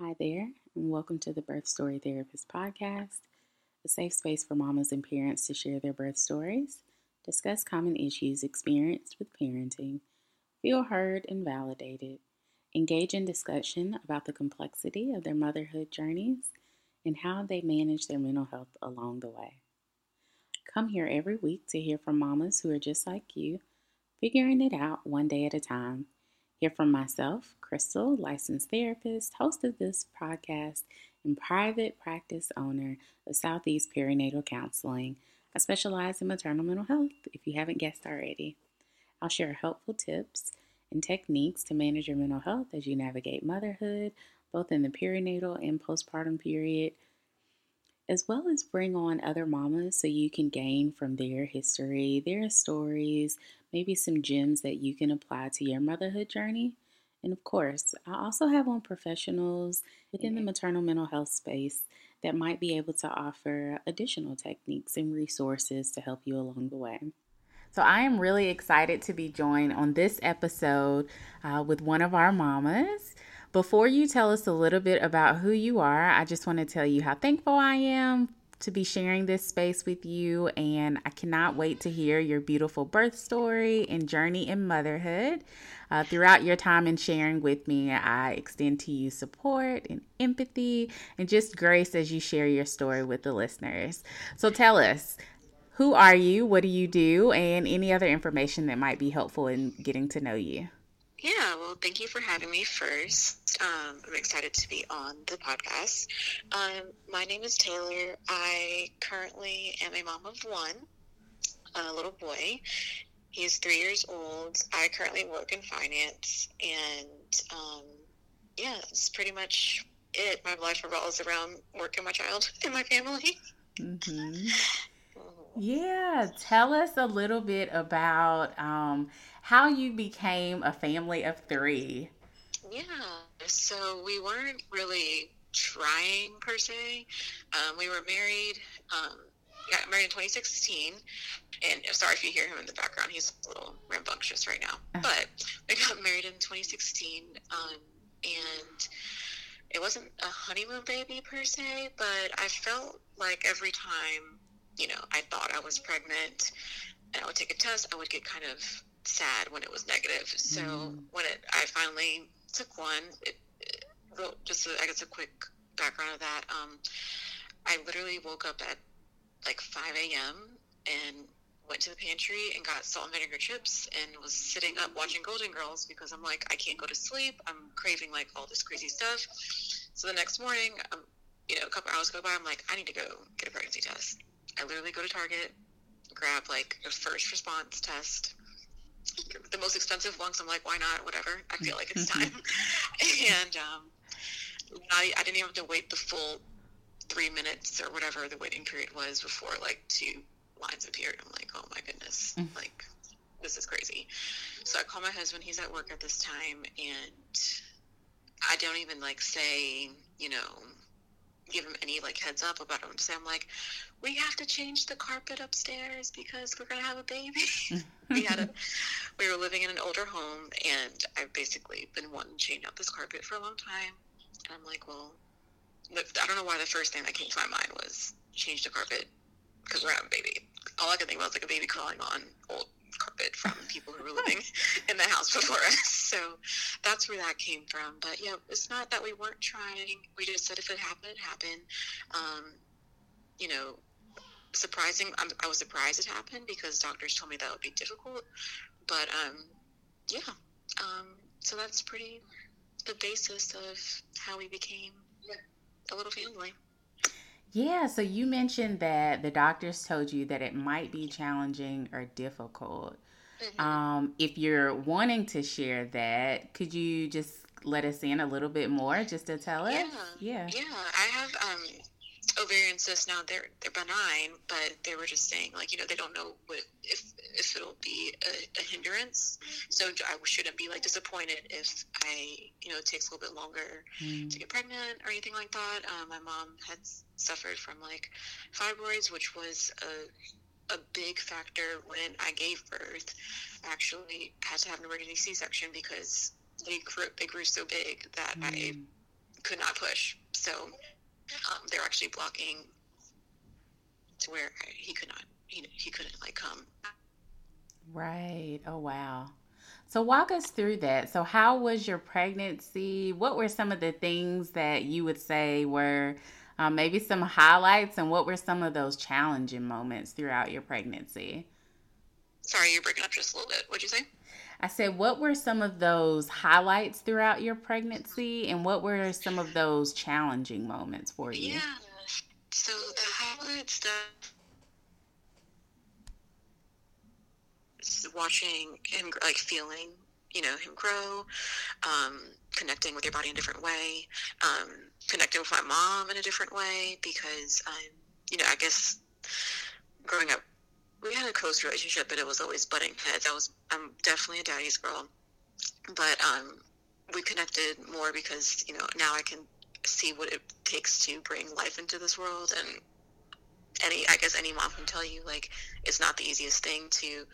Hi there, and welcome to the Birth Story Therapist podcast, a safe space for mamas and parents to share their birth stories, discuss common issues experienced with parenting, feel heard and validated, engage in discussion about the complexity of their motherhood journeys, and how they manage their mental health along the way. Come here every week to hear from mamas who are just like you, figuring it out one day at a time Hear from myself, Crystal, licensed therapist, host of this podcast, and private practice owner of Southeast Perinatal Counseling. I specialize in maternal mental health, if you haven't guessed already. I'll share helpful tips and techniques to manage your mental health as you navigate motherhood, both in the perinatal and postpartum period, as well as bring on other mamas so you can gain from their history, their stories, maybe some gems that you can apply to your motherhood journey. And of course, I also have on professionals within the maternal mental health space that might be able to offer additional techniques and resources to help you along the way. So, I am really excited to be joined on this episode uh, with one of our mamas. Before you tell us a little bit about who you are, I just want to tell you how thankful I am to be sharing this space with you, and I cannot wait to hear your beautiful birth story and journey in motherhood. Uh, throughout your time in sharing with me, I extend to you support and empathy and just grace as you share your story with the listeners. So tell us, who are you? What do you do? And any other information that might be helpful in getting to know you. Yeah, well, thank you for having me first. Um, I'm excited to be on the podcast. Um, my name is Taylor. I currently am a mom of one, a little boy. He's three years old. I currently work in finance, and um, yeah, it's pretty much it. My life revolves around work and my child and my family. Mm-hmm. Yeah, tell us a little bit about um, how you became a family of three. Yeah, so we weren't really trying per se. Um, we were married. Um, got married in 2016, and sorry if you hear him in the background. He's a little rambunctious right now. Uh-huh. But we got married in 2016, um, and it wasn't a honeymoon baby per se, but I felt like every time, you know, I thought I was pregnant, and I would take a test, I would get kind of sad when it was negative. So mm. when it, I finally took one, it, it just a, I guess a quick background of that. Um, I literally woke up at like 5 a.m. and went to the pantry and got salt and vinegar chips and was sitting up watching Golden Girls because I'm like, I can't go to sleep. I'm craving like all this crazy stuff. So the next morning, um, you know, a couple hours go by, I'm like, I need to go get a pregnancy test. I literally go to Target, grab like a first response test, the most expensive ones. I'm like, why not? Whatever. I feel like it's time. and um, I, I didn't even have to wait the full three minutes or whatever the waiting period was before like two lines appeared. I'm like, oh my goodness, mm. like this is crazy. So I call my husband. He's at work at this time, and I don't even like say, you know, give him any like heads up about it. I'm saying like, we have to change the carpet upstairs because we're gonna have a baby. we had a, we were living in an older home, and I've basically been wanting to change out this carpet for a long time. And I'm like, well, I don't know why the first thing that came to my mind was change the carpet because we're having a baby. All I could think about was like a baby crawling on old carpet from people who were living in the house before us. So that's where that came from. But yeah, it's not that we weren't trying. We just said if it happened, it happened. Um, you know, surprising. I'm, i was surprised it happened because doctors told me that would be difficult. But um, yeah, um, so that's pretty the basis of how we became a little family. Yeah, so you mentioned that the doctors told you that it might be challenging or difficult. Mm-hmm. Um, if you're wanting to share that, could you just let us in a little bit more just to tell us? Yeah. Yeah. Yeah. I have um, ovarian cysts now they're they're benign, but they were just saying like you know they don't know what if if it'll be a, a hindrance. So I shouldn't be like disappointed if I you know it takes a little bit longer mm. to get pregnant or anything like that. Um, my mom had suffered from like fibroids, which was a a big factor when I gave birth. I actually had to have an emergency C-section because they grew they grew so big that mm. I could not push. So um, they're actually blocking to where he could not, he, he couldn't like come. Right. Oh, wow. So, walk us through that. So, how was your pregnancy? What were some of the things that you would say were um, maybe some highlights, and what were some of those challenging moments throughout your pregnancy? Sorry, you're breaking up just a little bit. What'd you say? I said, what were some of those highlights throughout your pregnancy, and what were some of those challenging moments for you? Yeah. So the highlights that watching him like feeling you know him grow um, connecting with your body in a different way um, connecting with my mom in a different way because i'm you know i guess growing up we had a close relationship but it was always butting heads i was i'm definitely a daddy's girl but um, we connected more because you know now i can see what it takes to bring life into this world and any I guess any mom can tell you like it's not the easiest thing to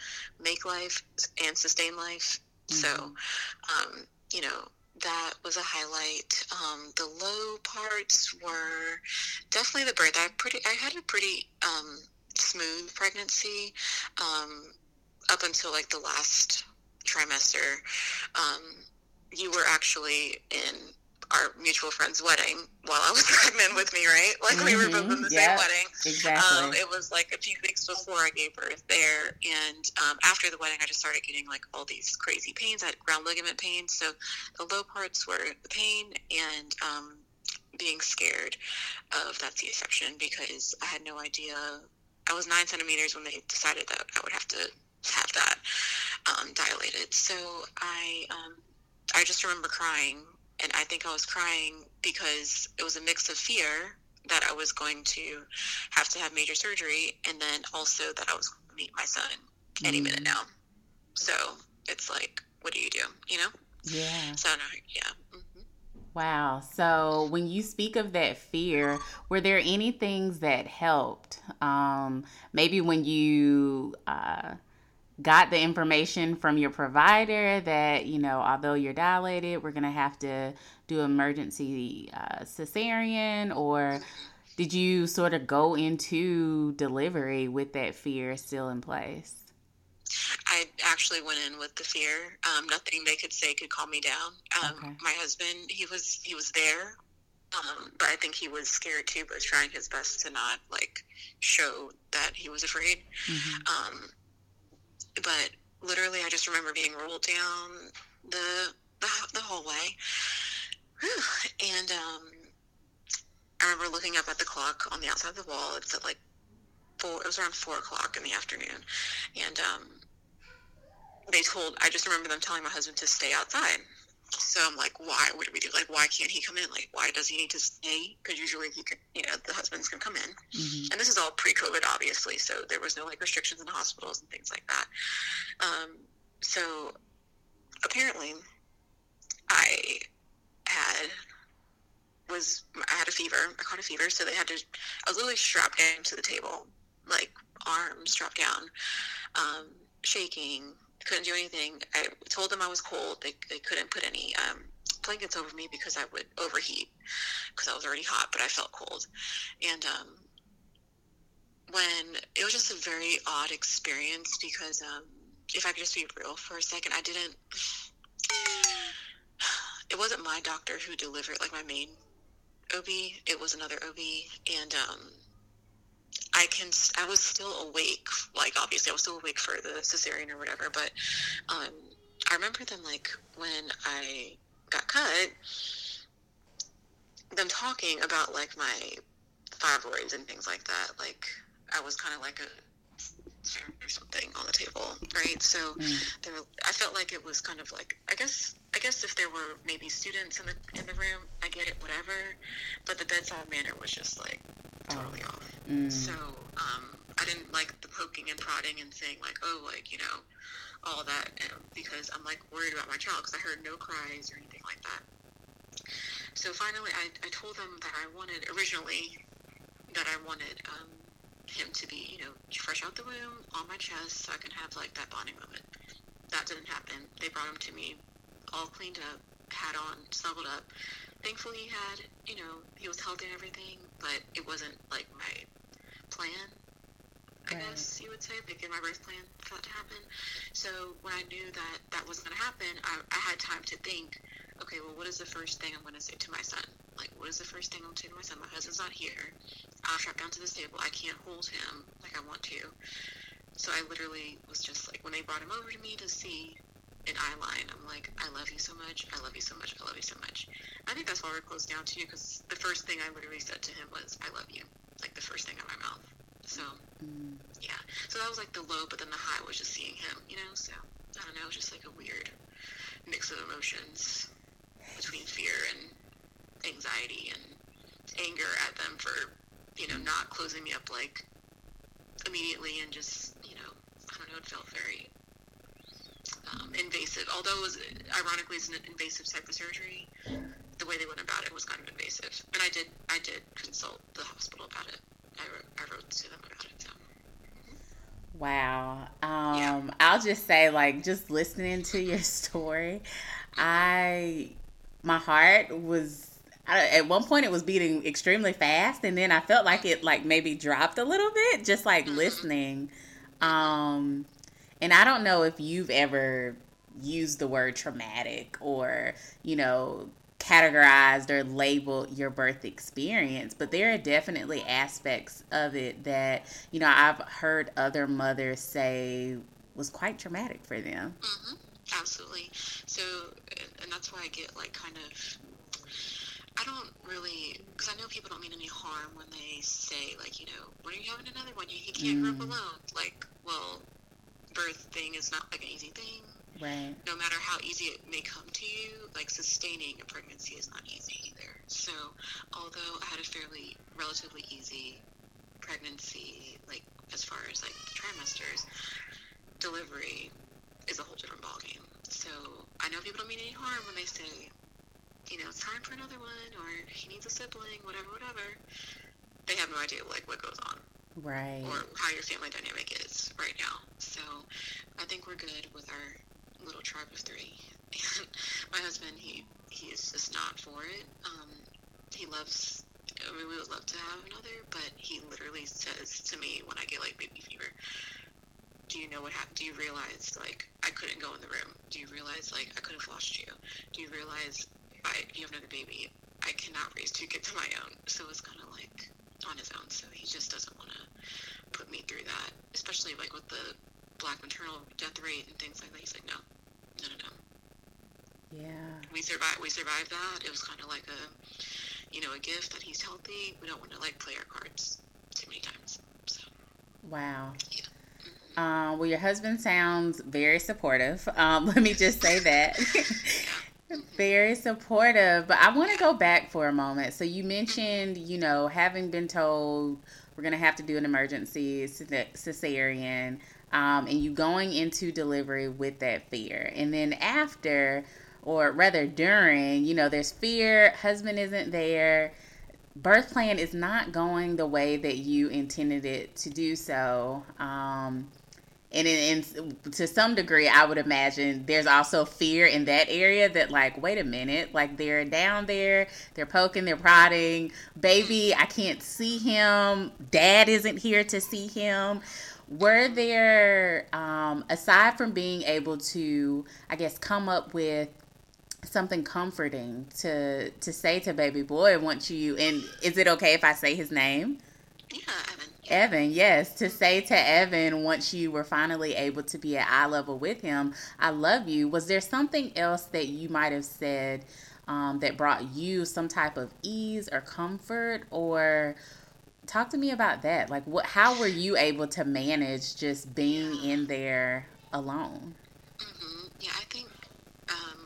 make life and sustain life. Mm-hmm. So, um, you know, that was a highlight. Um, the low parts were definitely the birth. I pretty I had a pretty um, smooth pregnancy um, up until like the last trimester. Um, you were actually in our mutual friend's wedding while I was pregnant with me, right? Like mm-hmm. we were both in the yep. same wedding. Exactly. Um, it was like a few weeks before I gave birth there, and um, after the wedding, I just started getting like all these crazy pains. I had round ligament pain. So the low parts were the pain and um, being scared of that C-section because I had no idea. I was nine centimeters when they decided that I would have to have that um, dilated. So I, um, I just remember crying and I think I was crying because it was a mix of fear that I was going to have to have major surgery, and then also that I was going to meet my son any mm minute now. So it's like, what do you do? You know? Yeah. So no, yeah. Mm-hmm. Wow. So when you speak of that fear, were there any things that helped? Um, maybe when you uh, got the information from your provider that you know although you're dilated we're going to have to do emergency uh, cesarean or did you sort of go into delivery with that fear still in place I actually went in with the fear. Um, nothing they could say could calm me down. Um, okay. My husband, he was he was there, um, but I think he was scared too, but was trying his best to not like show that he was afraid. Mm-hmm. But literally, I just remember being rolled down the the, the hallway, Whew. and um, I remember looking up at the clock on the outside of the wall. It's at like four. It was around four o'clock in the afternoon, and um, they told. I just remember them telling my husband to stay outside. So I'm like, why? What do we do? Like, why can't he come in? Like, why does he need to stay? Because usually he can, you know, the husbands can come in. Mm-hmm. And this is all pre-COVID, obviously, so there was no like restrictions in the hospitals and things like that. Um, so apparently, I had was I had a fever. I caught a fever, so they had to. I was literally strapped down to the table, like arms strapped down, um, shaking, couldn't do anything. I told them I was cold. They, they couldn't put any um, blankets over me because I would overheat because I was already hot, but I felt cold. And um, when it was just a very odd experience because um, if I could just be real for a second, I didn't. It wasn't my doctor who delivered, like my main OB. It was another OB, and um, I can I was still awake like obviously I was still awake for the cesarean or whatever but um, I remember them like when I got cut them talking about like my fibroids and things like that like I was kind of like a or something on the table, right? So mm. there, I felt like it was kind of like I guess I guess if there were maybe students in the in the room, I get it, whatever. But the bedside manner was just like totally off. Mm. So um, I didn't like the poking and prodding and saying like, oh, like you know, all that um, because I'm like worried about my child because I heard no cries or anything like that. So finally, I, I told them that I wanted originally that I wanted um, him to be, you know, fresh out the womb on my chest so I can have like that bonding moment. That didn't happen. They brought him to me all cleaned up, had on, snuggled up. Thankfully, he had, you know, he was healthy and everything, but it wasn't like my plan. I right. guess you would say, like in my birth plan for that to happen. So when I knew that that wasn't going to happen, I, I had time to think, okay, well, what is the first thing I'm going to say to my son? Like, what is the first thing I'm going to say to my son? My husband's not here. I'll strap down to this table. I can't hold him like I want to. So I literally was just like, when they brought him over to me to see an eye line, I'm like, I love you so much. I love you so much. I love you so much. I think that's why we're close down too, because the first thing I literally said to him was, I love you. Like the first thing out of my mouth. So, mm. yeah. So that was like the low, but then the high was just seeing him, you know? So, I don't know, just like a weird mix of emotions between fear and anxiety and anger at them for, you know, not closing me up like immediately and just, you know, I don't know, it felt very um, invasive. Although it was, ironically, it's an invasive type of surgery, the way they went about it was kind of invasive. And I did, I did consult the hospital about it. I wrote, I wrote to them about it. So. Wow. Um, yeah. I'll just say, like, just listening to your story, I, my heart was at one point it was beating extremely fast and then i felt like it like maybe dropped a little bit just like mm-hmm. listening um and i don't know if you've ever used the word traumatic or you know categorized or labeled your birth experience but there are definitely aspects of it that you know i've heard other mothers say was quite traumatic for them mm-hmm. absolutely so and that's why i get like kind of I don't really, because I know people don't mean any harm when they say, like, you know, when are you having another one? He can't mm. grow up alone. Like, well, birth thing is not like an easy thing. Right. No matter how easy it may come to you, like sustaining a pregnancy is not easy either. So, although I had a fairly relatively easy pregnancy, like as far as like trimesters, delivery is a whole different ballgame. So I know people don't mean any harm when they say you know, it's time for another one, or he needs a sibling, whatever, whatever. They have no idea like what goes on, right, or how your family dynamic is right now. So, I think we're good with our little tribe of three. And my husband, he he is just not for it. Um, he loves. I mean, we would love to have another, but he literally says to me when I get like baby fever, do you know what happened? Do you realize like I couldn't go in the room? Do you realize like I could have lost you? Do you realize I, you have another baby, I cannot raise two kids of my own. So it's kind of like on his own. So he just doesn't want to put me through that, especially like with the black maternal death rate and things like that. He's like, no, no, no, no. Yeah. We survived. We survived that. It was kind of like a, you know, a gift that he's healthy. We don't want to like play our cards too many times. So. Wow. Yeah. Uh, well, your husband sounds very supportive. Um, let me just say that. Very supportive. But I want to go back for a moment. So you mentioned, you know, having been told we're going to have to do an emergency cesarean, um, and you going into delivery with that fear. And then after, or rather during, you know, there's fear, husband isn't there, birth plan is not going the way that you intended it to do so. Um, and in, in, to some degree i would imagine there's also fear in that area that like wait a minute like they're down there they're poking they're prodding. Baby i can't see him. Dad isn't here to see him. Were there um, aside from being able to i guess come up with something comforting to to say to baby boy once you and is it okay if i say his name? Yeah evan yes, to say to Evan once you were finally able to be at eye level with him, I love you. Was there something else that you might have said um, that brought you some type of ease or comfort? Or talk to me about that. Like, what? How were you able to manage just being in there alone? Mm-hmm. Yeah, I think um,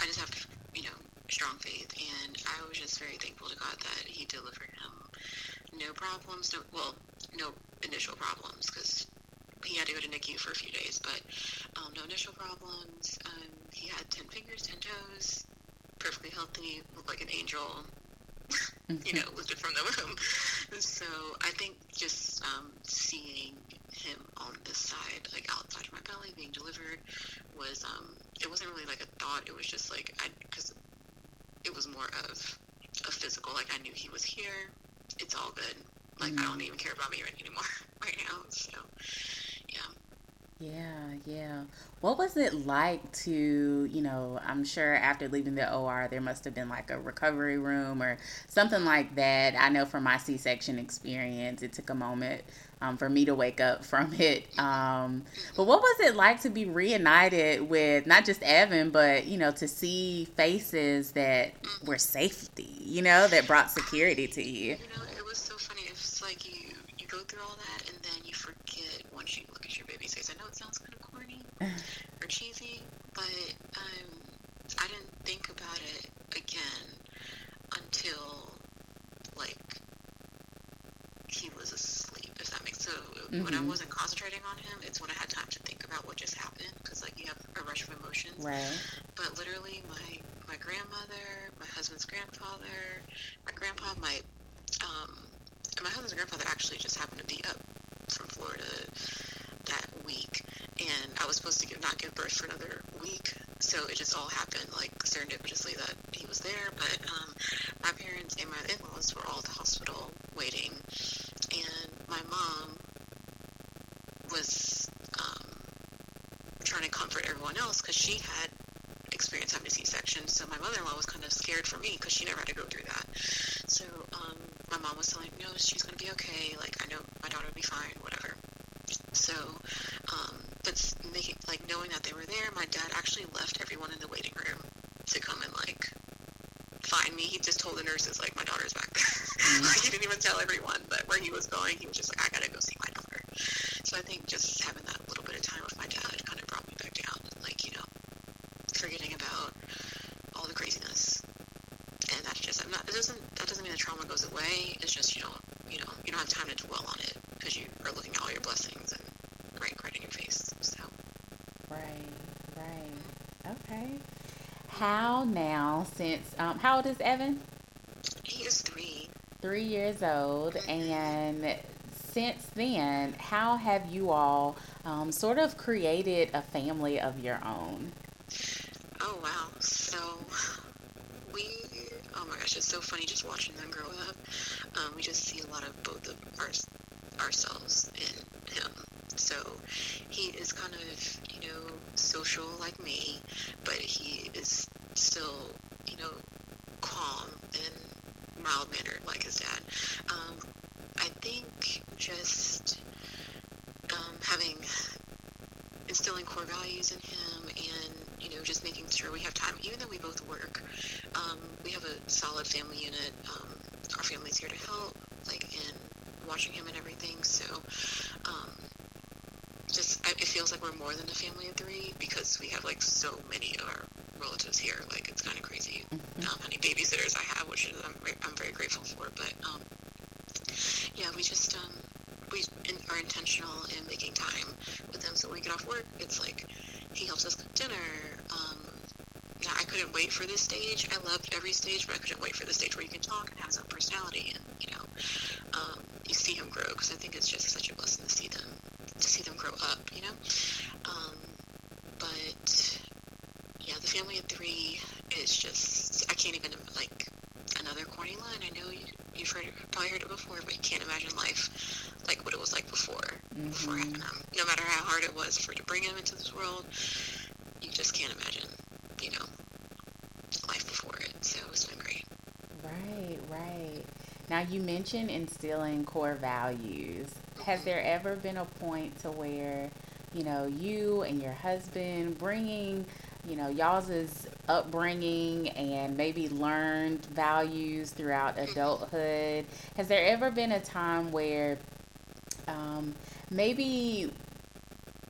I just have you know strong faith, and I was just very thankful to God that He delivered him. No problems. No, well, no initial problems because he had to go to NICU for a few days, but um, no initial problems. Um, he had 10 fingers, 10 toes, perfectly healthy, looked like an angel, you know, lifted from the womb. So I think just um, seeing him on this side, like outside of my belly, being delivered, was, um, it wasn't really like a thought. It was just like, I, because it was more of a physical. Like I knew he was here. It's all good. Like. I don't even care about me anymore right now. So yeah. Yeah, yeah. What was it like to, you know, I'm sure after leaving the OR, there must have been like a recovery room or something like that. I know from my C section experience, it took a moment um, for me to wake up from it. Um, but what was it like to be reunited with not just Evan, but, you know, to see faces that were safety, you know, that brought security to you? You know, it was so funny. It's like you, you go through all that and then you forget once you look at your baby's face. I know it sounds kind of corny or cheesy, but um, I didn't think about it again until like he was asleep. If that makes so, mm-hmm. when I mm-hmm. wasn't concentrating on him, it's when I had time to think about what just happened because like you have a rush of emotions. Right. But literally, my my grandmother, my husband's grandfather, my grandpa, my um, my husband's grandfather actually just happened to be up from Florida that week, and I was supposed to give, not give birth for another week, so it just all happened like serendipitously that he was there. But um, my parents and my in-laws were all at the hospital waiting, and my mom was um, trying to comfort everyone else because she had experienced having a C-section. So my mother-in-law was kind of scared for me because she never had to go through that. So my mom was telling me, no, she's going to be okay. Like I know my daughter will be fine, whatever. So, um, but making like knowing that they were there, my dad actually left everyone in the waiting room to come and like find me. He just told the nurses like my daughter's back there. Mm-hmm. like, he didn't even tell everyone that where he was going. He was just like, I gotta go see my daughter. So I think just having that little bit of time with my dad kind of brought me back down, like you know, forgetting about all the craziness. And that's just I'm not. It doesn't. That doesn't mean the trauma goes away. It's just you don't. You know, you don't have time to dwell on it because you are looking at all your blessings and rain right in your face. So. Right. Right. Okay. How now? Since um, how old is Evan? He is three. Three years old, and since then, how have you all um, sort of created a family of your own? Oh wow! So we, oh my gosh, it's so funny just watching them grow up. Um, we just see a lot of both of our ourselves in him. So he is kind of, you know, social like me, but he is still, you know, calm and mild mannered like his dad. Um, I think just um, having instilling core values in him and you know just making sure we have time even though we both work um, we have a solid family unit um, our family's here to help like in watching him and everything. So, um, just it feels like we're more than a family of three because we have like so many of our relatives here. Like it's kind of crazy mm-hmm. um, how many babysitters I have, which is, I'm I'm very grateful for. But um, yeah, we just um, we in, are intentional in making time with them. So when we get off work, it's like he helps us cook dinner. Couldn't wait for this stage. I loved every stage, but I couldn't wait for the stage where you can talk and have own personality and you know um, you see him grow because I think it's just such a blessing to see them to see them grow up, you know. Um, but yeah, the family of three is just I can't even like another corny line. I know you, you've heard probably heard it before, but you can't imagine life like what it was like before mm-hmm. before having him. No matter how hard it was for to bring him into this world, you just can't imagine, you know, life before it. So it's been great. Right. Now, you mentioned instilling core values. Has there ever been a point to where, you know, you and your husband bringing, you know, y'all's upbringing and maybe learned values throughout adulthood? Has there ever been a time where um, maybe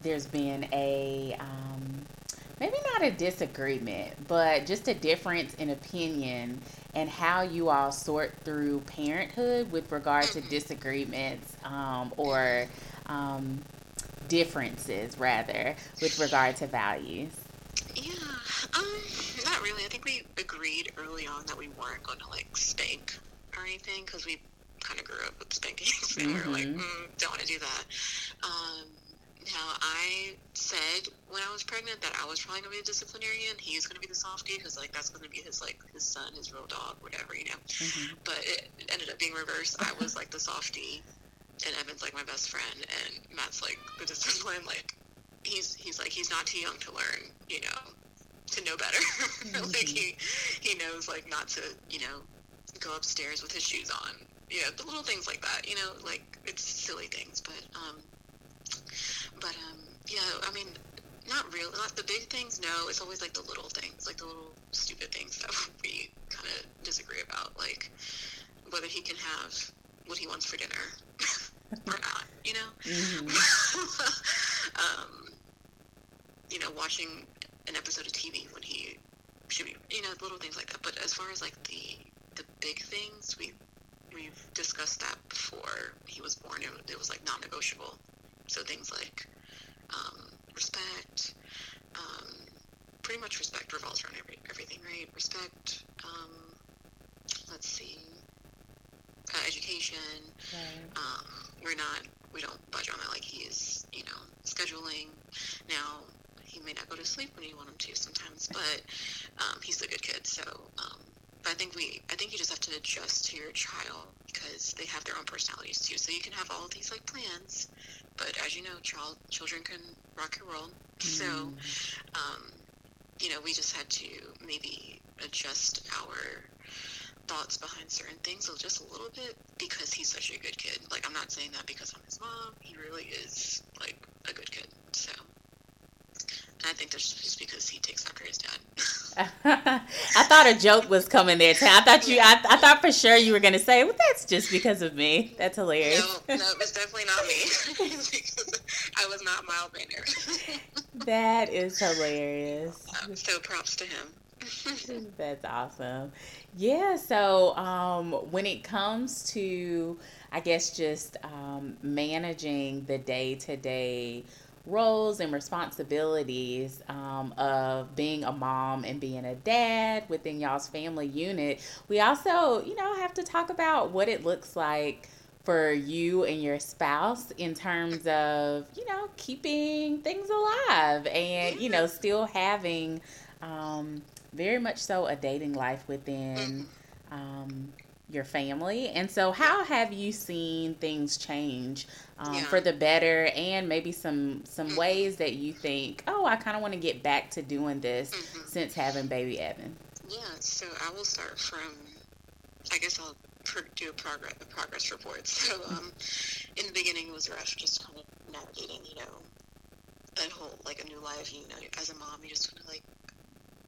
there's been a um, maybe not a disagreement, but just a difference in opinion and how you all sort through parenthood with regard to mm-hmm. disagreements um, or um, differences, rather, with regard to values? Yeah, um, not really. I think we agreed early on that we weren't going to like spank or anything because we kind of grew up with spanking, and mm-hmm. we were like, mm, don't want to do that. Um, Now, I said when I was pregnant that I was probably gonna be a disciplinarian. He's gonna be the softie because like that's gonna be his like his son, his real dog, whatever, you know. Mm-hmm. But it ended up being reversed. I was like the softie, and Evan's like my best friend, and Matt's like the discipline. Like he's he's like he's not too young to learn, you know, to know better. Mm-hmm. like he he knows like not to you know go upstairs with his shoes on. You know, the little things like that. You know, like it's silly things, but um, but um, yeah, I mean, not real, not the big things. No, it's always like the little things, like the little stupid things that we kind of disagree about, like whether he can have what he wants for dinner or not. You know, mm-hmm. um, you know, watching an episode of TV when he should be, you know, little things like that. But as far as like the the big things, we we've discussed that before he was born. It, it was like non-negotiable. So things like um, respect, um, pretty much respect revolves around every, everything, right? Respect, um, let's see, uh, education. Right. Um, we're not, we don't budge on that. Like he is, you know, scheduling. Now, he may not go to sleep when you want him to sometimes, but um, he's a good kid. So, um, but I think we, I think you just have to adjust to your child because they have their own personalities too. So you can have all these like plans, but as you know, child children can rock your world. Mm. So, um, you know, we just had to maybe adjust our thoughts behind certain things just a little bit because he's such a good kid. Like I'm not saying that because I'm his mom. He really is like a good kid. So I think that's just because he takes after his dad. I thought a joke was coming there. I thought you. I, I thought for sure you were going to say, "Well, that's just because of me." That's hilarious. No, no, it's definitely not me. I was not mild mannered. that is hilarious. Um, so props to him. that's awesome. Yeah. So um, when it comes to, I guess, just um, managing the day to day roles and responsibilities um, of being a mom and being a dad within y'all's family unit, we also, you know, have to talk about what it looks like for you and your spouse in terms of, you know, keeping things alive and, you know, still having um, very much so a dating life within um, your family. And so, how have you seen things change um, yeah. for the better, and maybe some some mm-hmm. ways that you think, oh, I kind of want to get back to doing this mm-hmm. since having baby Evan? Yeah. So I will start from. I guess I'll do a progress a progress report. So um, in the beginning, it was rough, just kind of navigating, you know, that whole like a new life. You know, as a mom, you just want to like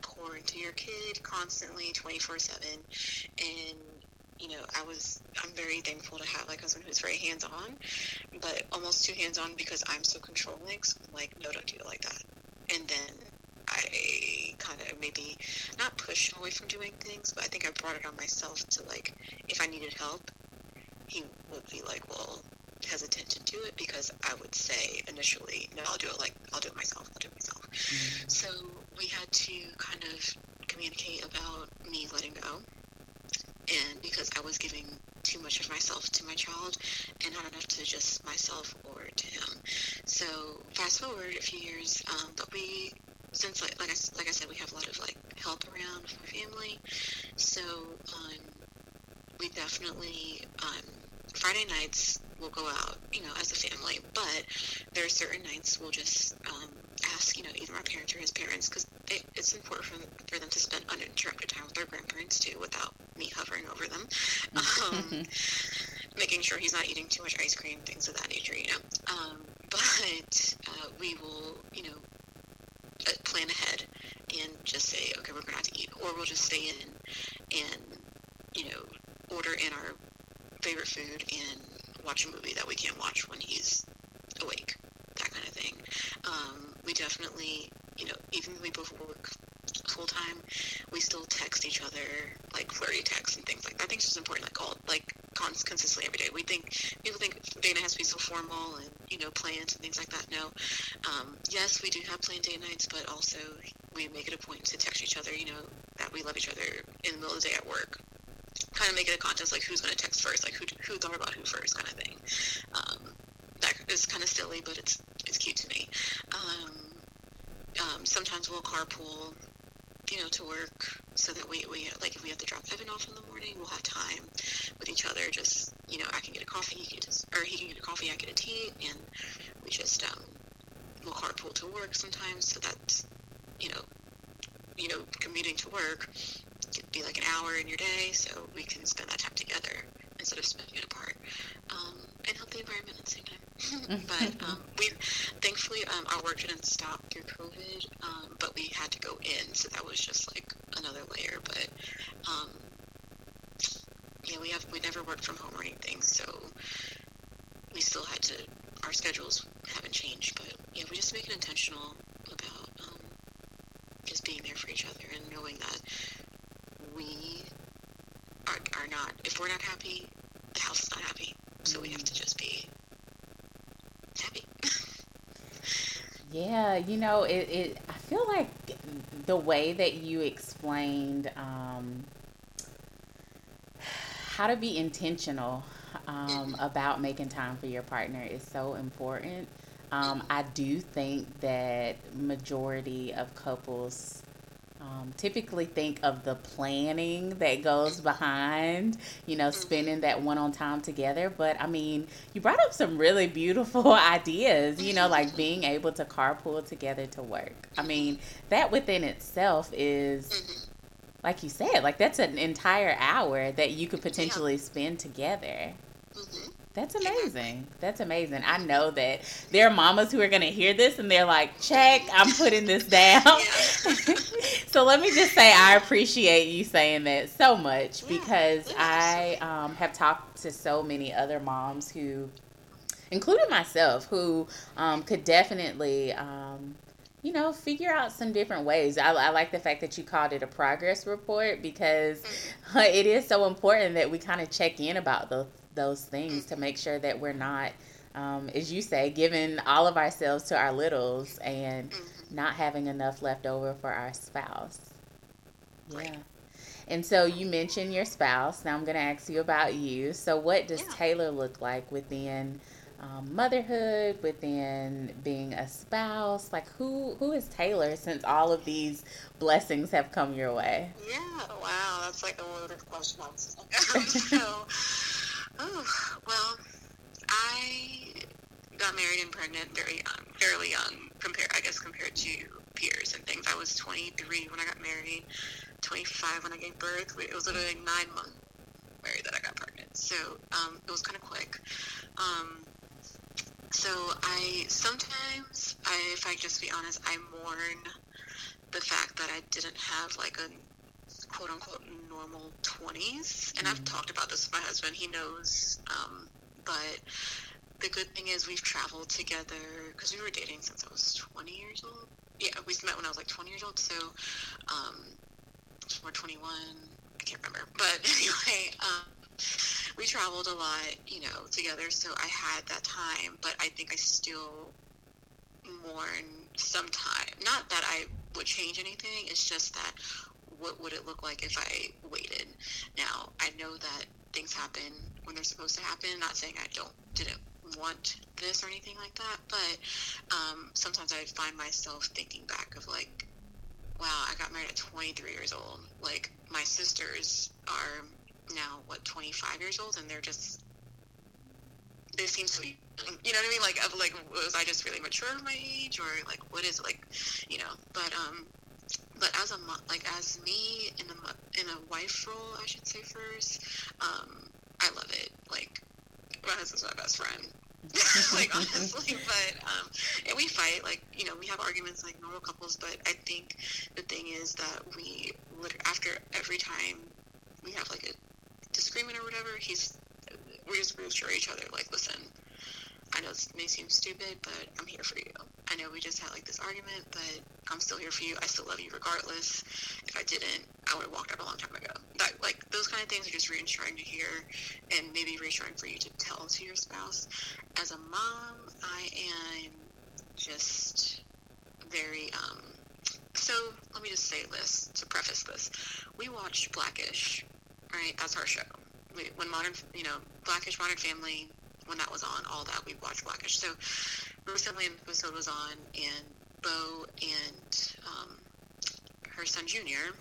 pour into your kid constantly, twenty four seven, and you know, I was, I'm very thankful to have like a husband who's very hands on, but almost too hands on because I'm so controlling. So I'm like, no, don't do it like that. And then I kind of maybe not push away from doing things, but I think I brought it on myself to like, if I needed help, he would be like, well, hesitant to do it because I would say initially, no, I'll do it like, I'll do it myself, I'll do it myself. Mm-hmm. So we had to kind of communicate about me letting go and because I was giving too much of myself to my child and not enough to just myself or to him. So fast forward a few years, um, but we since like like I, like I said, we have a lot of like help around my family. So um, we definitely um, Friday nights we'll go out, you know, as a family. But there are certain nights we'll just um, ask, you know, either my parents or his parents, because it's important for them, for them to spend uninterrupted time with their grandparents too, without me hovering over them. Um, making sure he's not eating too much ice cream, things of that nature, you know. Um, but uh, we will, you know, uh, plan ahead and just say, okay, we're going to have to eat, or we'll just stay in and, you know, order in our favorite food and watch a movie that we can't watch when he's awake, that kind of thing. Um, we definitely, you know, even we both work full time, we still text each other like flirty texts and things like that. I think it's just important, like call like cons- consistently every day. We think people think dating has to be so formal and you know plans and things like that. No, um, yes, we do have planned date nights, but also we make it a point to text each other. You know that we love each other in the middle of the day at work kind of make it a contest, like who's going to text first, like who who thought about who first, kind of thing. Um, that is kind of silly, but it's it's cute to me. Um, um, sometimes we'll carpool, you know, to work so that we, we like if we have to drop Evan off in the morning, we'll have time with each other. Just you know, I can get a coffee, he can just, or he can get a coffee, I get a tea, and we just um, we'll carpool to work sometimes. So that's you know, you know, commuting to work could be like an hour in your day, so we can spend that time together instead of spending it apart, um, and help the environment at the same time. but um, we, thankfully, um, our work didn't stop through COVID, um, but we had to go in, so that was just like another layer. But um, yeah, we have we never worked from home or anything, so we still had to. Our schedules haven't changed, but yeah, we just make it intentional about um, just being there for each other and knowing that we are, are not. If we're not happy, the house is not happy. So we have to just be happy. yeah, you know, it, it. I feel like the way that you explained um, how to be intentional um, about making time for your partner is so important. Um, I do think that majority of couples um, typically think of the planning that goes behind, you know, mm-hmm. spending that one on time together. But I mean, you brought up some really beautiful ideas, you know, like being able to carpool together to work. I mean, that within itself is, mm-hmm. like you said, like that's an entire hour that you could potentially spend together. Mm-hmm. That's amazing. That's amazing. I know that there are mamas who are going to hear this and they're like, check, I'm putting this down. so let me just say, I appreciate you saying that so much because I um, have talked to so many other moms who, including myself, who um, could definitely. Um, you know, figure out some different ways. I, I, like the fact that you called it a progress report because mm-hmm. it is so important that we kind of check in about the those things to make sure that we're not, um, as you say, giving all of ourselves to our littles and mm-hmm. not having enough left over for our spouse. Yeah. And so you mentioned your spouse. Now I'm going to ask you about you. So, what does yeah. Taylor look like within um, motherhood, within being a spouse? Like, who who is Taylor since all of these blessings have come your way? Yeah, wow, that's like a loaded question. so, Oh, well, I got married and pregnant very young, fairly young, compared, I guess, compared to peers and things. I was 23 when I got married, 25 when I gave birth. It was literally like nine months married that I got pregnant. So um, it was kind of quick. Um, so I sometimes, I, if I just be honest, I mourn the fact that I didn't have like a quote unquote normal 20s. And mm-hmm. I've talked about this with my husband, he knows. Um, but the good thing is we've traveled together because we were dating since I was 20 years old. Yeah, we met when I was like 20 years old. So um, we're 21. I can't remember. But anyway, um, we traveled a lot, you know, together. So I had that time, but I think I still mourn sometime. Not that I would change anything. It's just that what would it look like if I waited? Now, I know that things happen when they're supposed to happen. Not saying I don't didn't want this or anything like that, but um, sometimes I find myself thinking back of like, wow, I got married at 23 years old. Like my sisters are now what 25 years old, and they're just they seem to be you know what I mean? Like, of like, was I just really mature for my age, or like, what is it like, you know? But um, but as a like as me in a in a wife role, I should say first. Um, I love it. Like my husband's my best friend. like honestly, but um, and we fight. Like you know, we have arguments like normal couples. But I think the thing is that we after every time we have like a disagreement or whatever, he's we just reassure each other. Like, listen, I know this may seem stupid, but I'm here for you. I know we just had like this argument, but I'm still here for you. I still love you regardless. If I didn't, I would have walked out a long time ago. That like those kind of things are just reassuring to hear, and maybe reassuring for you to tell to your spouse. As a mom, I am just very um. So let me just say this to preface this: we watched Blackish, right? That's our show. when modern, you know, Blackish, Modern Family, when that was on, all that we watched Blackish. So recently an episode was on, and Bow and um, her son Junior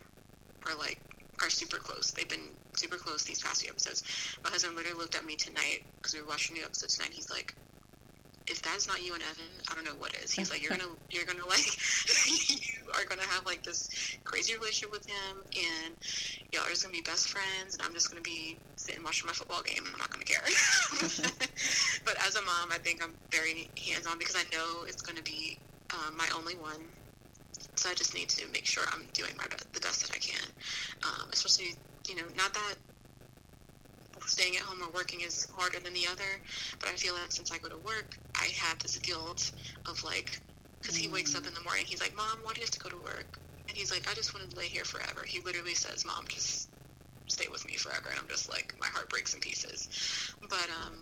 are like are super close. They've been super close these past few episodes. My husband literally looked at me tonight because we were watching the episode tonight. He's like, if that's not you and Evan, I don't know what is. He's like, you're gonna, you're gonna like, you are gonna have like this crazy relationship with him, and y'all are just gonna be best friends, and I'm just gonna be sitting watching my football game. I'm not gonna care. but as a mom, I think I'm very hands on because I know it's gonna be um, my only one. So I just need to make sure I'm doing my best, the best that I can, um, especially you know, not that staying at home or working is harder than the other, but I feel like since I go to work, I have this guilt of like, because he wakes up in the morning, he's like, Mom, why do you have to go to work? And he's like, I just want to lay here forever. He literally says, Mom, just stay with me forever. And I'm just like, my heart breaks in pieces. But, um,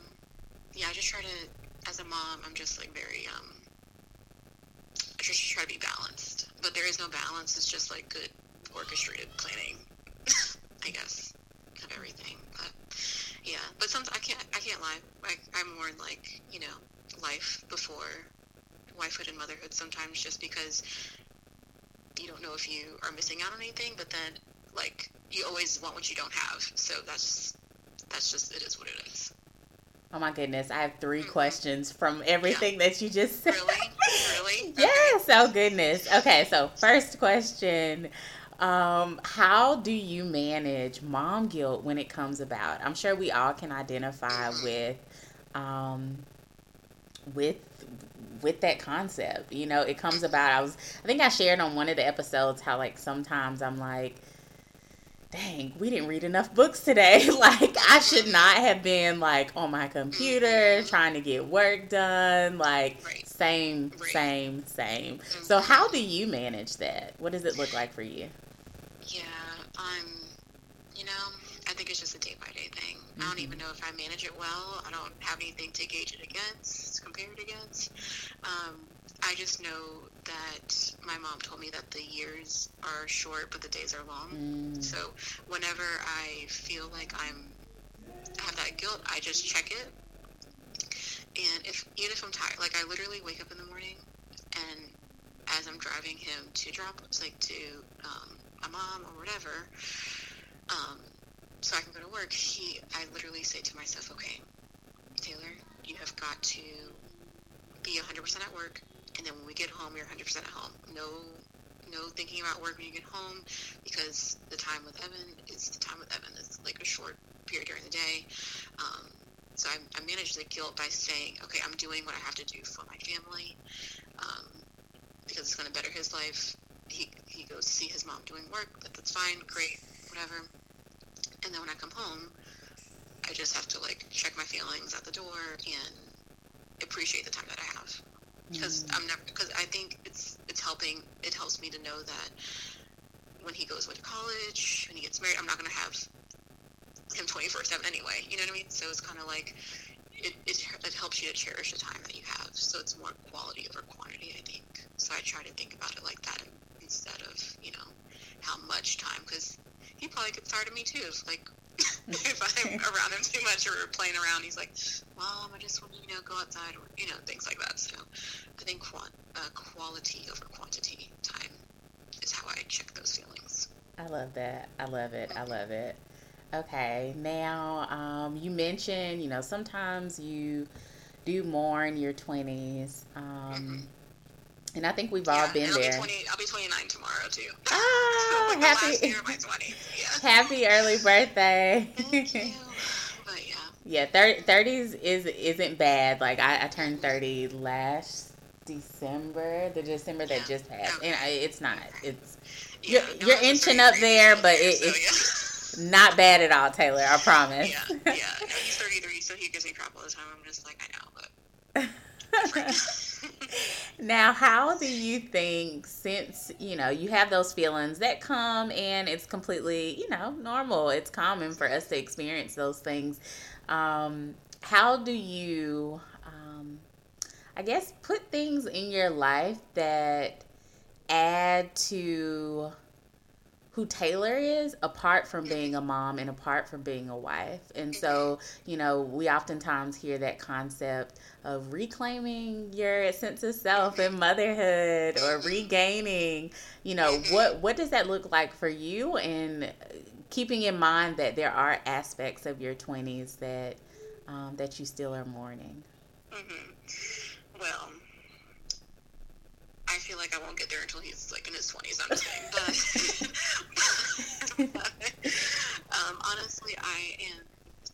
yeah, I just try to, as a mom, I'm just like very, um, I just try to be balanced. But there is no balance. It's just like good orchestrated planning, I guess, of everything. But yeah, but some I can't I can't lie. I, I'm more in like you know life before wifehood and motherhood sometimes just because you don't know if you are missing out on anything, but then like you always want what you don't have. So that's that's just it is what it is. Oh my goodness, I have 3 mm-hmm. questions from everything yeah. that you just said. Really? Really? yes, okay. oh goodness. Okay, so first question. Um, how do you manage mom guilt when it comes about? I'm sure we all can identify with um, with with that concept. You know, it comes about. I was I think I shared on one of the episodes how like sometimes I'm like dang, we didn't read enough books today. like, I should not have been like on my computer mm-hmm. trying to get work done. Like, right. same, right. same, same. Mm-hmm. So, how do you manage that? What does it look like for you? Yeah, um, you know, I think it's just a day by day thing. Mm-hmm. I don't even mm-hmm. know if I manage it well. I don't have anything to gauge it against, to compare it against. Um, I just know that my mom told me that the years are short, but the days are long. Mm. So whenever I feel like I'm have that guilt, I just check it. And if even if I'm tired, like I literally wake up in the morning, and as I'm driving him to drop, like to um, my mom or whatever, um, so I can go to work, he, I literally say to myself, okay, Taylor, you have got to be 100% at work, and then when we get home, you're 100% at home. No, no thinking about work when you get home, because the time with Evan is the time with Evan. It's like a short period during the day. Um, so I, I manage the guilt by saying, okay, I'm doing what I have to do for my family, um, because it's going to better his life he he goes to see his mom doing work, but that's fine, great, whatever. And then when I come home, I just have to like check my feelings at the door and appreciate the time that I have because mm. I'm never because I think it's it's helping it helps me to know that when he goes away to college when he gets married I'm not gonna have him 24 7 anyway you know what I mean so it's kind of like it, it, it helps you to cherish the time that you have so it's more quality over quantity I think so I try to think about it like that instead of you know how much time because he probably gets tired of me too. If like if I'm around him too much or playing around he's like mom I just want to you know go outside or you know things like that. So I think quant, uh, quality over quantity time is how I check those feelings. I love that. I love it. I love it. Okay. Now um, you mentioned you know sometimes you do more in your 20s um, mm-hmm and I think we've yeah, all been there. Be 20, I'll be 29 tomorrow too. Ah, so happy, yeah. happy early birthday. Thank you. But yeah. Yeah, 30s is isn't bad. Like I, I turned 30 last December, the December that just passed, okay. and I, it's not. It's you're, no, you're inching up there, but it, so, it's not bad at all, Taylor. I promise. Yeah, yeah. No, he's 33, so he gives me crap all the time. I'm just like, I know, but. now, how do you think, since you know you have those feelings that come and it's completely, you know, normal, it's common for us to experience those things. Um, how do you, um, I guess, put things in your life that add to who Taylor is apart from being a mom and apart from being a wife. And so, you know, we oftentimes hear that concept of reclaiming your sense of self and motherhood or regaining, you know, what what does that look like for you and keeping in mind that there are aspects of your 20s that um, that you still are mourning. Mm-hmm. Well, I feel like I won't get there until he's like in his twenties. I'm saying, but, but um, honestly, I am.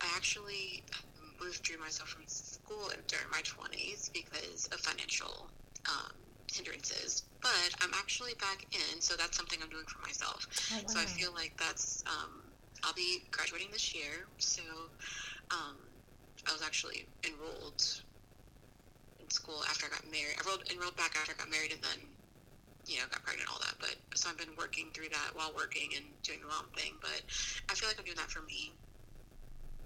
I actually withdrew myself from school during my twenties because of financial um, hindrances. But I'm actually back in, so that's something I'm doing for myself. Oh, wow. So I feel like that's. Um, I'll be graduating this year, so um, I was actually enrolled school after I got married. I enrolled, enrolled back after I got married and then, you know, got pregnant and all that. But so I've been working through that while working and doing the mom thing. But I feel like I'm doing that for me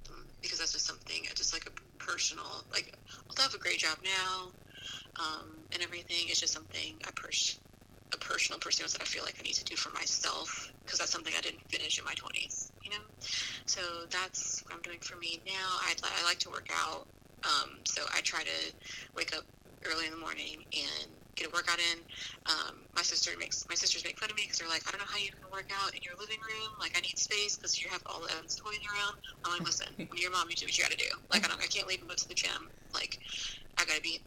um, because that's just something, just like a personal, like, I'll have a great job now um, and everything. It's just something I push a personal pursuit that I feel like I need to do for myself because that's something I didn't finish in my 20s, you know? So that's what I'm doing for me now. I, I like to work out. Um, so I try to wake up early in the morning and get a workout in. Um, my sister makes my sisters make fun of me because they're like, I don't know how you can work out in your living room. Like, I need space because you have all the Evan's toys around. I'm like, listen, when you're mom, you do what you got to do. Like, I don't, I can't leave and go to the gym. Like, I gotta be,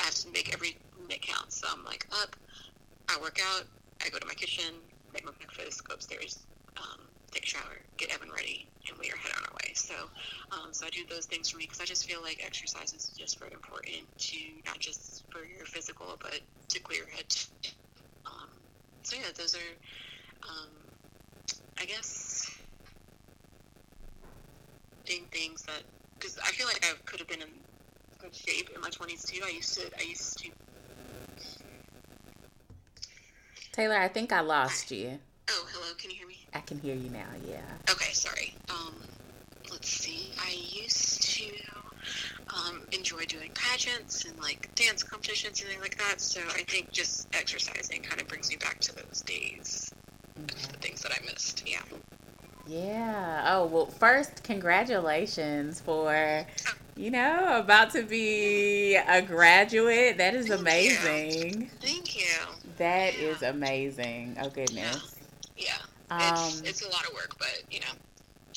I have to make every minute count. So I'm like up, I work out, I go to my kitchen, make my breakfast, go upstairs, um, take shower, get Evan ready, and we are head on our way. So, um, so I do those things for me because I just feel like exercise is just very important to not just for your physical, but to clear your head. Um, so yeah, those are, um, I guess, being things that because I feel like I could have been in good shape in my twenties too. I used to, I used to. Taylor, I think I lost you. Oh, hello. Can you hear me? I can hear you now. Yeah. Okay. Sorry. Um, let's see. I used to um, enjoy doing pageants and like dance competitions and things like that. So I think just exercising kind of brings me back to those days, okay. the things that I missed. Yeah. Yeah. Oh well. First, congratulations for oh. you know about to be a graduate. That is Thank amazing. You. Thank you. That yeah. is amazing. Oh goodness. Yeah. Um, it's it's a lot of work, but you know,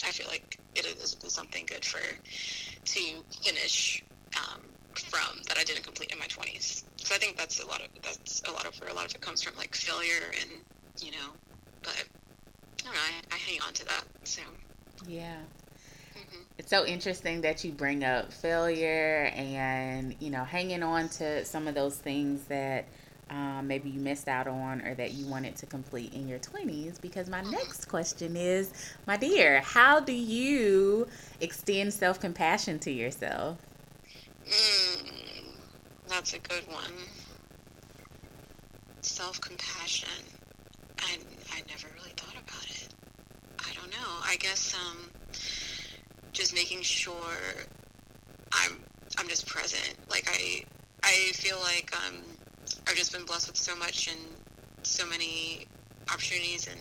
I feel like it is something good for to finish um, from that I didn't complete in my twenties. So I think that's a lot of that's a lot of where a lot of it comes from, like failure and you know. But I don't know. I, I hang on to that. So. Yeah. Mm-hmm. It's so interesting that you bring up failure and you know hanging on to some of those things that um, maybe you missed out on or that you wanted to complete in your 20s because my next question is my dear how do you extend self-compassion to yourself? Mm, that's a good one. Self-compassion. I, I never really thought about it. I don't know. I guess um, just making sure i'm i'm just present. Like i i feel like um I've just been blessed with so much and so many opportunities and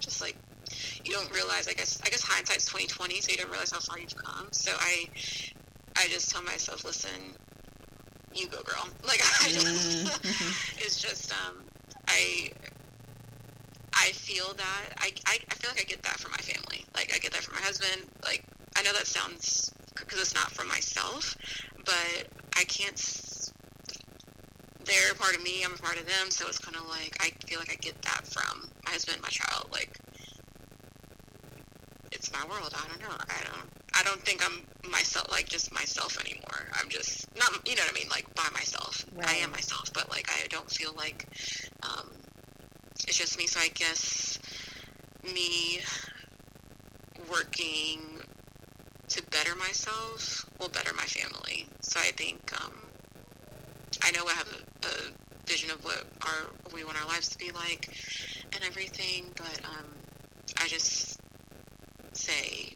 just like you don't realize I guess I guess hindsight's twenty twenty, so you don't realize how far you've come. So I I just tell myself, listen, you go girl. Like I just mm-hmm. it's just um I I feel that I, I, I feel like I get that from my family. Like I get that from my husband. Like I know that sounds because it's not from myself, but I can't they're part of me, I'm a part of them, so it's kind of like I feel like I get that from my husband, my child. Like it's my world. I don't know. I don't. I don't think I'm myself, like just myself anymore. I'm just not. You know what I mean? Like by myself. Right. I am myself, but like I don't feel like um, it's just me. So I guess me working to better myself will better my family. So I think um, I know I have a, a vision of what our we want our lives to be like and everything, but um, I just say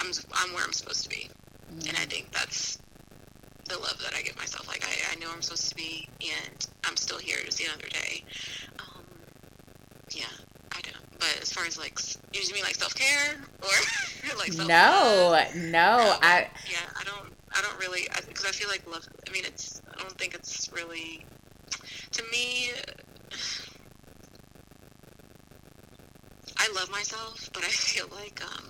I'm I'm where I'm supposed to be, mm-hmm. and I think that's the love that I give myself. Like I, I know I'm supposed to be, and I'm still here to see another day. Um, yeah, I don't. But as far as like, you mean like self care or like self no, no, I yeah, I don't, I don't really because I, I feel like love. I mean, it's I don't think it's really to me. I love myself, but I feel like um,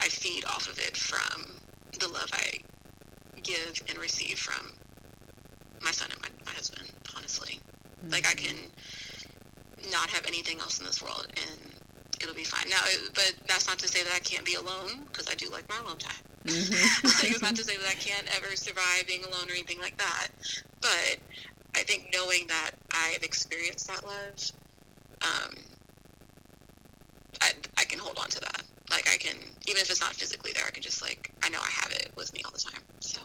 I feed off of it from the love I give and receive from my son and my, my husband, honestly. Mm-hmm. Like, I can not have anything else in this world and it'll be fine. Now, but that's not to say that I can't be alone because I do like my alone time. Mm-hmm. like, it's not to say that I can't ever survive being alone or anything like that. But I think knowing that I've experienced that love, um, I, I can hold on to that. Like I can, even if it's not physically there, I can just like I know I have it with me all the time. So.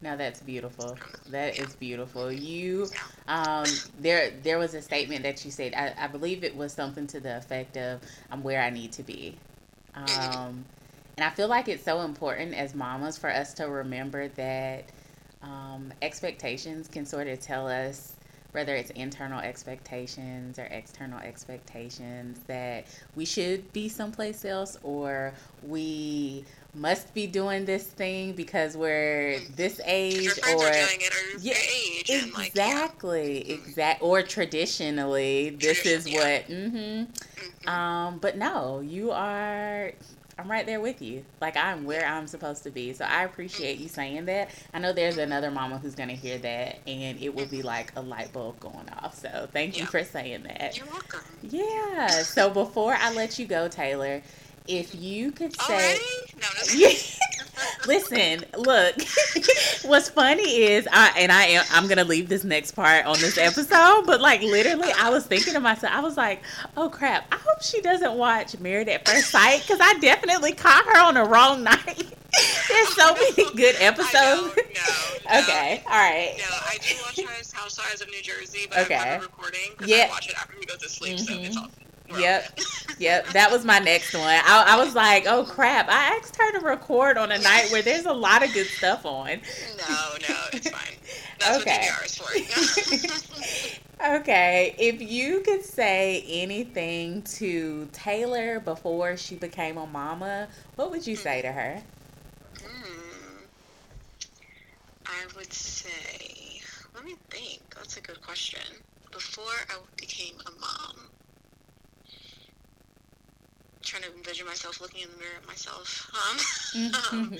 Now that's beautiful. That is beautiful. You, um, there, there was a statement that you said. I, I believe it was something to the effect of, "I'm where I need to be," mm-hmm. um, and I feel like it's so important as mamas for us to remember that um, expectations can sort of tell us whether it's internal expectations or external expectations that we should be someplace else or we must be doing this thing because we're this age or, yeah, age exactly like, yeah. exact or traditionally this Tradition, is yeah. what mm-hmm. Mm-hmm. um but no you are I'm right there with you. Like I'm where I'm supposed to be. So I appreciate you saying that. I know there's another mama who's gonna hear that and it will be like a light bulb going off. So thank you for saying that. You're welcome. Yeah. So before I let you go, Taylor, if you could say no, listen look what's funny is i and i am i'm gonna leave this next part on this episode but like literally i was thinking to myself i was like oh crap i hope she doesn't watch married at first sight because i definitely caught her on the wrong night there's so many good episodes no, no, okay all right no i do watch housewives of new jersey but okay. i'm recording because yeah. i watch it after to sleep mm-hmm. so it's mm-hmm. all Yep. Yep. That was my next one. I, I, was like, oh crap. I asked her to record on a night where there's a lot of good stuff on. No, no, it's fine. That's okay. okay. If you could say anything to Taylor before she became a mama, what would you say to her? Hmm. I would say, let me think. That's a good question. Before I became a mom, trying to envision myself looking in the mirror at myself. Um, um,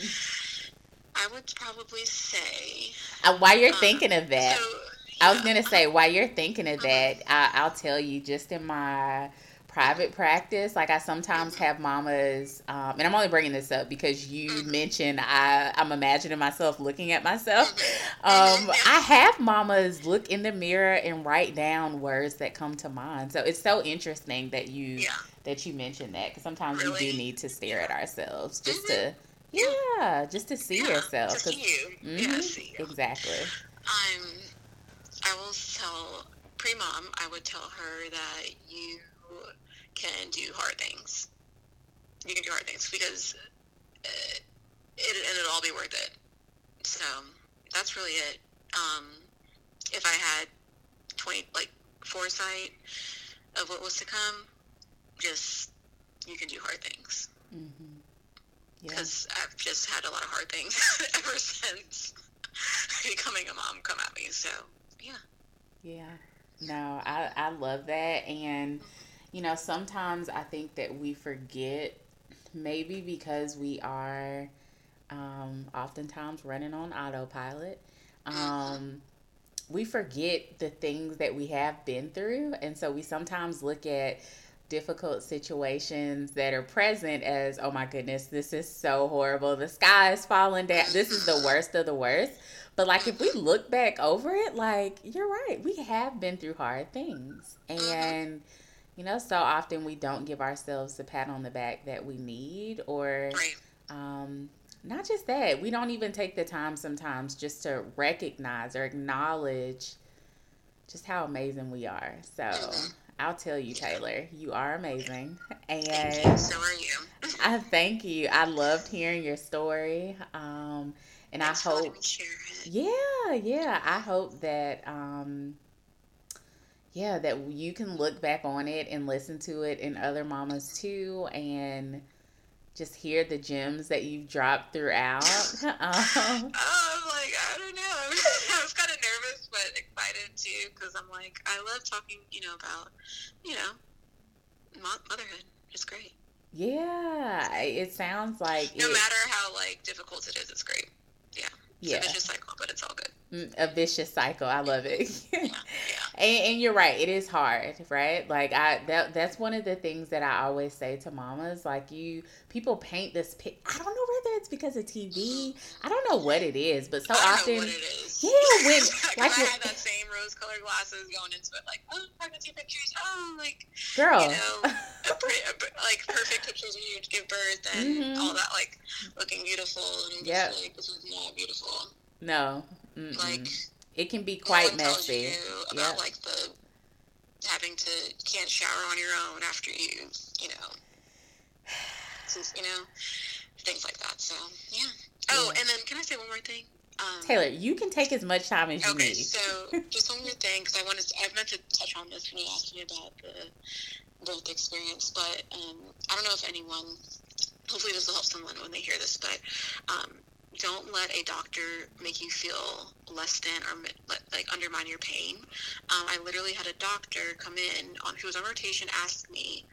I would probably say. Uh, while you're um, thinking of that, so, yeah. I was gonna say while you're thinking of that, I, I'll tell you just in my private practice. Like I sometimes mm-hmm. have mamas, um, and I'm only bringing this up because you mm-hmm. mentioned I, I'm imagining myself looking at myself. Mm-hmm. Um, I have mamas look in the mirror and write down words that come to mind. So it's so interesting that you yeah. That you mentioned that because sometimes really? we do need to stare at ourselves just to. Yeah, just to see yeah, yourself. To see you. Mm-hmm, yeah, see you. Exactly. I'm. I will tell pre-mom. I would tell her that you can do hard things. You can do hard things because uh, it, and it'll all be worth it. So that's really it. Um, if I had 20, like foresight of what was to come, just you can do hard things. Because mm-hmm. yeah. I've just had a lot of hard things ever since becoming a mom come at me. So yeah. Yeah. No, I, I love that. And you know, sometimes I think that we forget, maybe because we are um, oftentimes running on autopilot. Um, we forget the things that we have been through. And so we sometimes look at difficult situations that are present as, oh my goodness, this is so horrible. The sky is falling down. This is the worst of the worst. But like if we look back over it, like you're right, we have been through hard things. And you know, so often we don't give ourselves the pat on the back that we need, or um, not just that, we don't even take the time sometimes just to recognize or acknowledge just how amazing we are. So mm-hmm. I'll tell you, Taylor, you are amazing. And so are you. I thank you. I loved hearing your story. Um, and Thanks I hope, yeah, yeah, I hope that, um, yeah, that you can look back on it and listen to it in other mamas too, and just hear the gems that you've dropped throughout. um, oh, like I don't know. I was kind of nervous, but excited too because I'm like I love talking, you know, about you know motherhood. It's great. Yeah, it sounds like no it, matter how like difficult it is, it's great. Yeah, yeah. Vicious cycle, but it's all good. Mm, a vicious cycle. I love it. yeah, yeah. And, and, you're right. It is hard, right? Like I that that's one of the things that I always say to mamas. Like you, people paint this. Pic- I don't know whether it's because of TV. I don't know what it is, but so often, yeah, when like I had that same rose-colored glasses going into it, like oh, pregnancy pictures, oh, like girl, you know, a a, like perfect pictures when you give birth and mm-hmm. all that, like looking beautiful, and yeah, like this is not beautiful. No, Mm-mm. like it can be quite no messy. about yep. like the having to can't shower on your own after you, you know, since, you know, things like that. So yeah. Oh, yeah. and then can I say one more thing? Um, Taylor, you can take as much time as you okay, need. so just one more thing, because I wanted to, I meant to touch on this when you asked me about the birth experience, but um, I don't know if anyone, hopefully this will help someone when they hear this, but um, don't let a doctor make you feel less than or like undermine your pain. Um, I literally had a doctor come in on who was on rotation ask me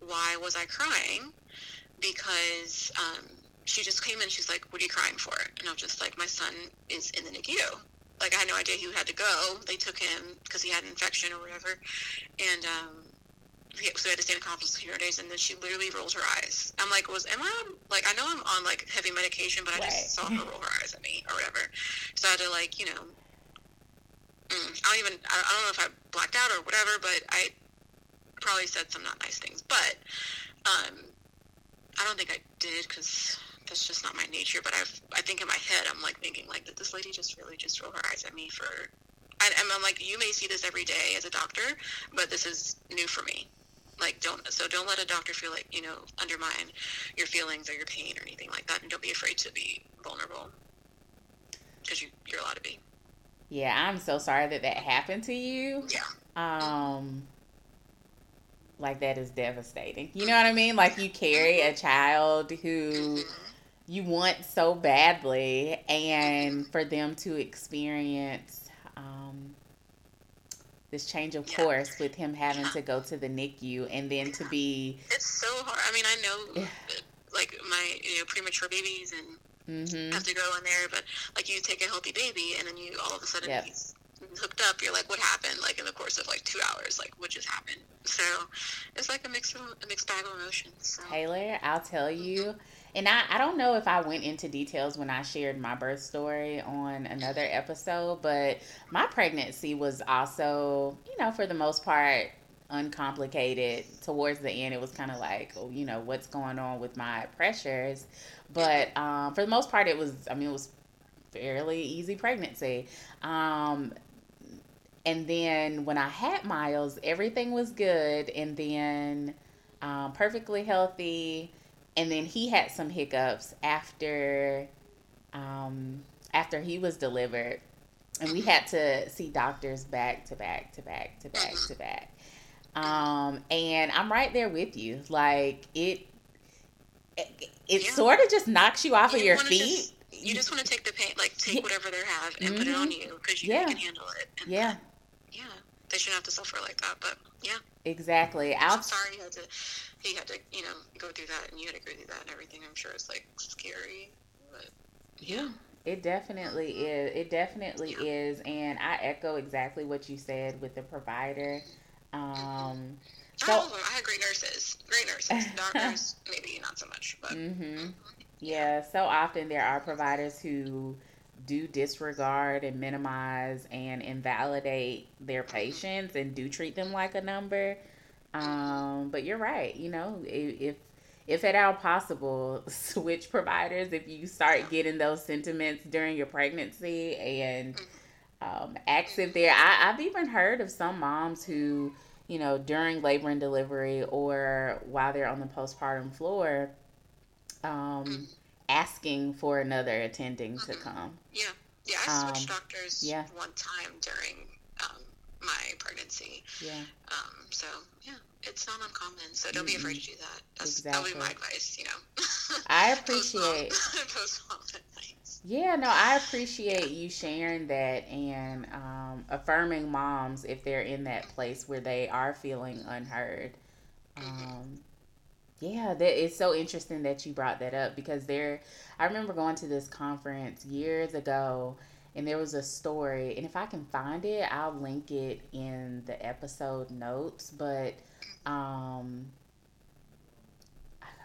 why was I crying because um, she just came in. She's like, "What are you crying for?" And I was just like, "My son is in the NICU." Like I had no idea he had to go. They took him because he had an infection or whatever, and um, so we had to stay in conference for few days, and then she literally rolled her eyes. I'm like, was am I on, like I know I'm on like heavy medication, but I just saw her roll her eyes at me or whatever. So I had to like you know, mm, I don't even I don't know if I blacked out or whatever, but I probably said some not nice things. But um, I don't think I did because that's just not my nature. But I've I think in my head I'm like thinking like did this lady just really just roll her eyes at me for and, I'm like, you may see this every day as a doctor, but this is new for me. Like don't so don't let a doctor feel like you know undermine your feelings or your pain or anything like that and don't be afraid to be vulnerable. Because you, you're allowed to be. Yeah i'm so sorry that that happened to you. Yeah. Um like that is devastating. You know what i mean? Like you carry a child who mm-hmm. You want so badly and for them to experience um this change of yeah. course with him having yeah. to go to the NICU and then to be. It's so hard. I mean, I know, like my you know premature babies and mm-hmm. have to go in there, but like you take a healthy baby and then you all of a sudden yep. he's hooked up. You're like, what happened? Like in the course of like two hours, like what just happened? So it's like a mix of a mixed bag of emotions. So. Taylor, I'll tell you. Mm-hmm and I, I don't know if I went into details when I shared my birth story on another episode, but my pregnancy was also, you know, for the most part, uncomplicated. Towards the end, it was kind of like, oh, you know, what's going on with my pressures. But um, for the most part, it was, I mean, it was fairly easy pregnancy. Um, and then when I had Miles, everything was good. And then um, perfectly healthy and then he had some hiccups after um, after he was delivered and we had to see doctors back to back to back to back to back um, and i'm right there with you like it it, it yeah. sort of just knocks you off you of your feet just, you just want to take the pain like take whatever they have and mm-hmm. put it on mm-hmm. you because you yeah. can handle it yeah they shouldn't have to suffer like that but yeah exactly i'm sorry you had to he had to, you know, go through that, and you had to go through that, and everything. I'm sure it's like scary, but yeah. It definitely is. It definitely yeah. is, and I echo exactly what you said with the provider. Um, so I, I had great nurses, great nurses. Doctors, maybe not so much, but mm-hmm. yeah. So often there are providers who do disregard and minimize and invalidate their mm-hmm. patients and do treat them like a number. Um, but you're right. You know, if if at all possible, switch providers if you start getting those sentiments during your pregnancy and um, ask if they're. I, I've even heard of some moms who, you know, during labor and delivery or while they're on the postpartum floor, um, asking for another attending to come. Yeah, yeah. I switched um, doctors yeah. one time during um, my pregnancy. Yeah. Um, so yeah, it's not uncommon. So don't mm-hmm. be afraid to do that. That's exactly. that'll be my advice. You know. I appreciate. Post yeah, no, I appreciate you sharing that and um, affirming moms if they're in that place where they are feeling unheard. Mm-hmm. Um, yeah, that it's so interesting that you brought that up because there, I remember going to this conference years ago, and there was a story, and if I can find it, I'll link it in the episode notes. But um,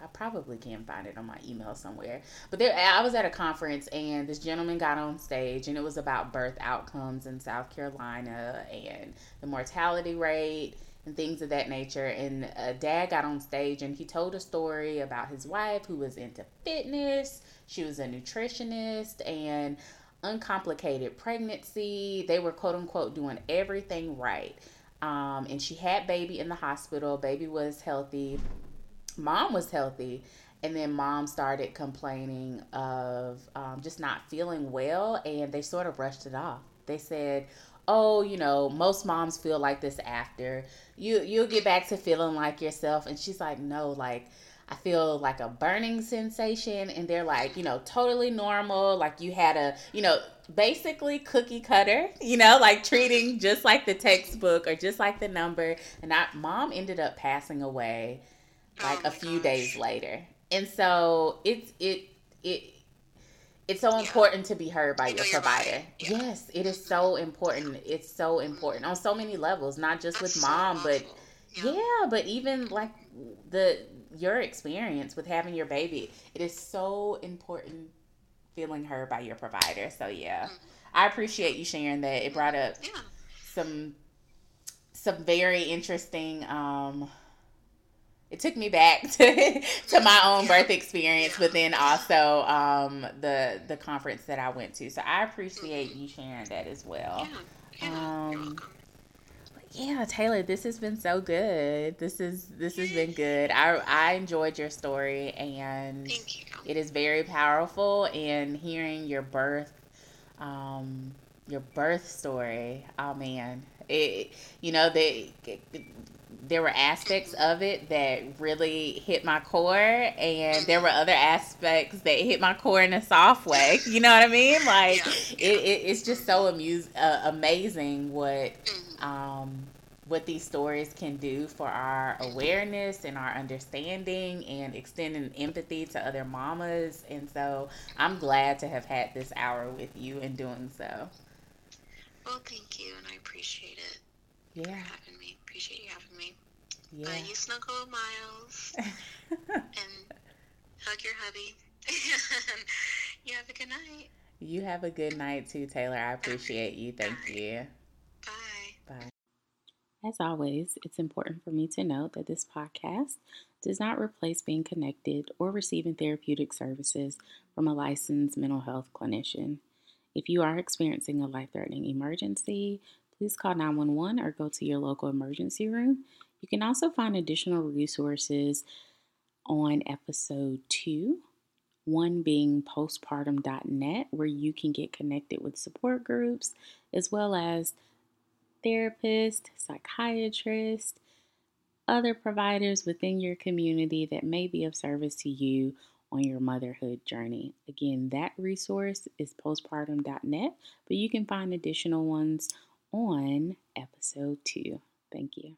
I probably can find it on my email somewhere. But there, I was at a conference and this gentleman got on stage and it was about birth outcomes in South Carolina and the mortality rate and things of that nature. And a dad got on stage and he told a story about his wife who was into fitness. She was a nutritionist and uncomplicated pregnancy. They were quote unquote doing everything right. Um, and she had baby in the hospital. Baby was healthy mom was healthy and then mom started complaining of um, just not feeling well and they sort of brushed it off they said oh you know most moms feel like this after you you'll get back to feeling like yourself and she's like no like I feel like a burning sensation, and they're like, you know, totally normal. Like you had a, you know, basically cookie cutter, you know, like treating just like the textbook or just like the number. And I, mom ended up passing away like oh a few gosh. days later. And so it's it it it's so yeah. important to be heard by you your provider. Yeah. Yes, it is so important. It's so important on so many levels, not just That's with mom, so but yeah. yeah, but even like the your experience with having your baby. It is so important feeling heard by your provider. So yeah. Mm-hmm. I appreciate you sharing that. It brought up yeah. some some very interesting um it took me back to to my own birth experience, but then also um, the the conference that I went to. So I appreciate you sharing that as well. Um, yeah, Taylor, this has been so good. This is this has been good. I I enjoyed your story and it is very powerful and hearing your birth um your birth story. Oh man. It you know, they there were aspects of it that really hit my core, and there were other aspects that hit my core in a soft way. You know what I mean? Like yeah. It, it, it's just so amuse, uh, amazing what mm-hmm. um, what these stories can do for our awareness and our understanding and extending empathy to other mamas. And so I'm glad to have had this hour with you and doing so. Well, thank you, and I appreciate it. Yeah. having me. Appreciate you having me. Yeah. Uh, you snuggle Miles and hug your hubby. you have a good night. You have a good night too, Taylor. I appreciate you. Thank Bye. you. Bye. Bye. As always, it's important for me to note that this podcast does not replace being connected or receiving therapeutic services from a licensed mental health clinician. If you are experiencing a life threatening emergency, please call 911 or go to your local emergency room. You can also find additional resources on episode two, one being postpartum.net, where you can get connected with support groups as well as therapists, psychiatrists, other providers within your community that may be of service to you on your motherhood journey. Again, that resource is postpartum.net, but you can find additional ones on episode two. Thank you.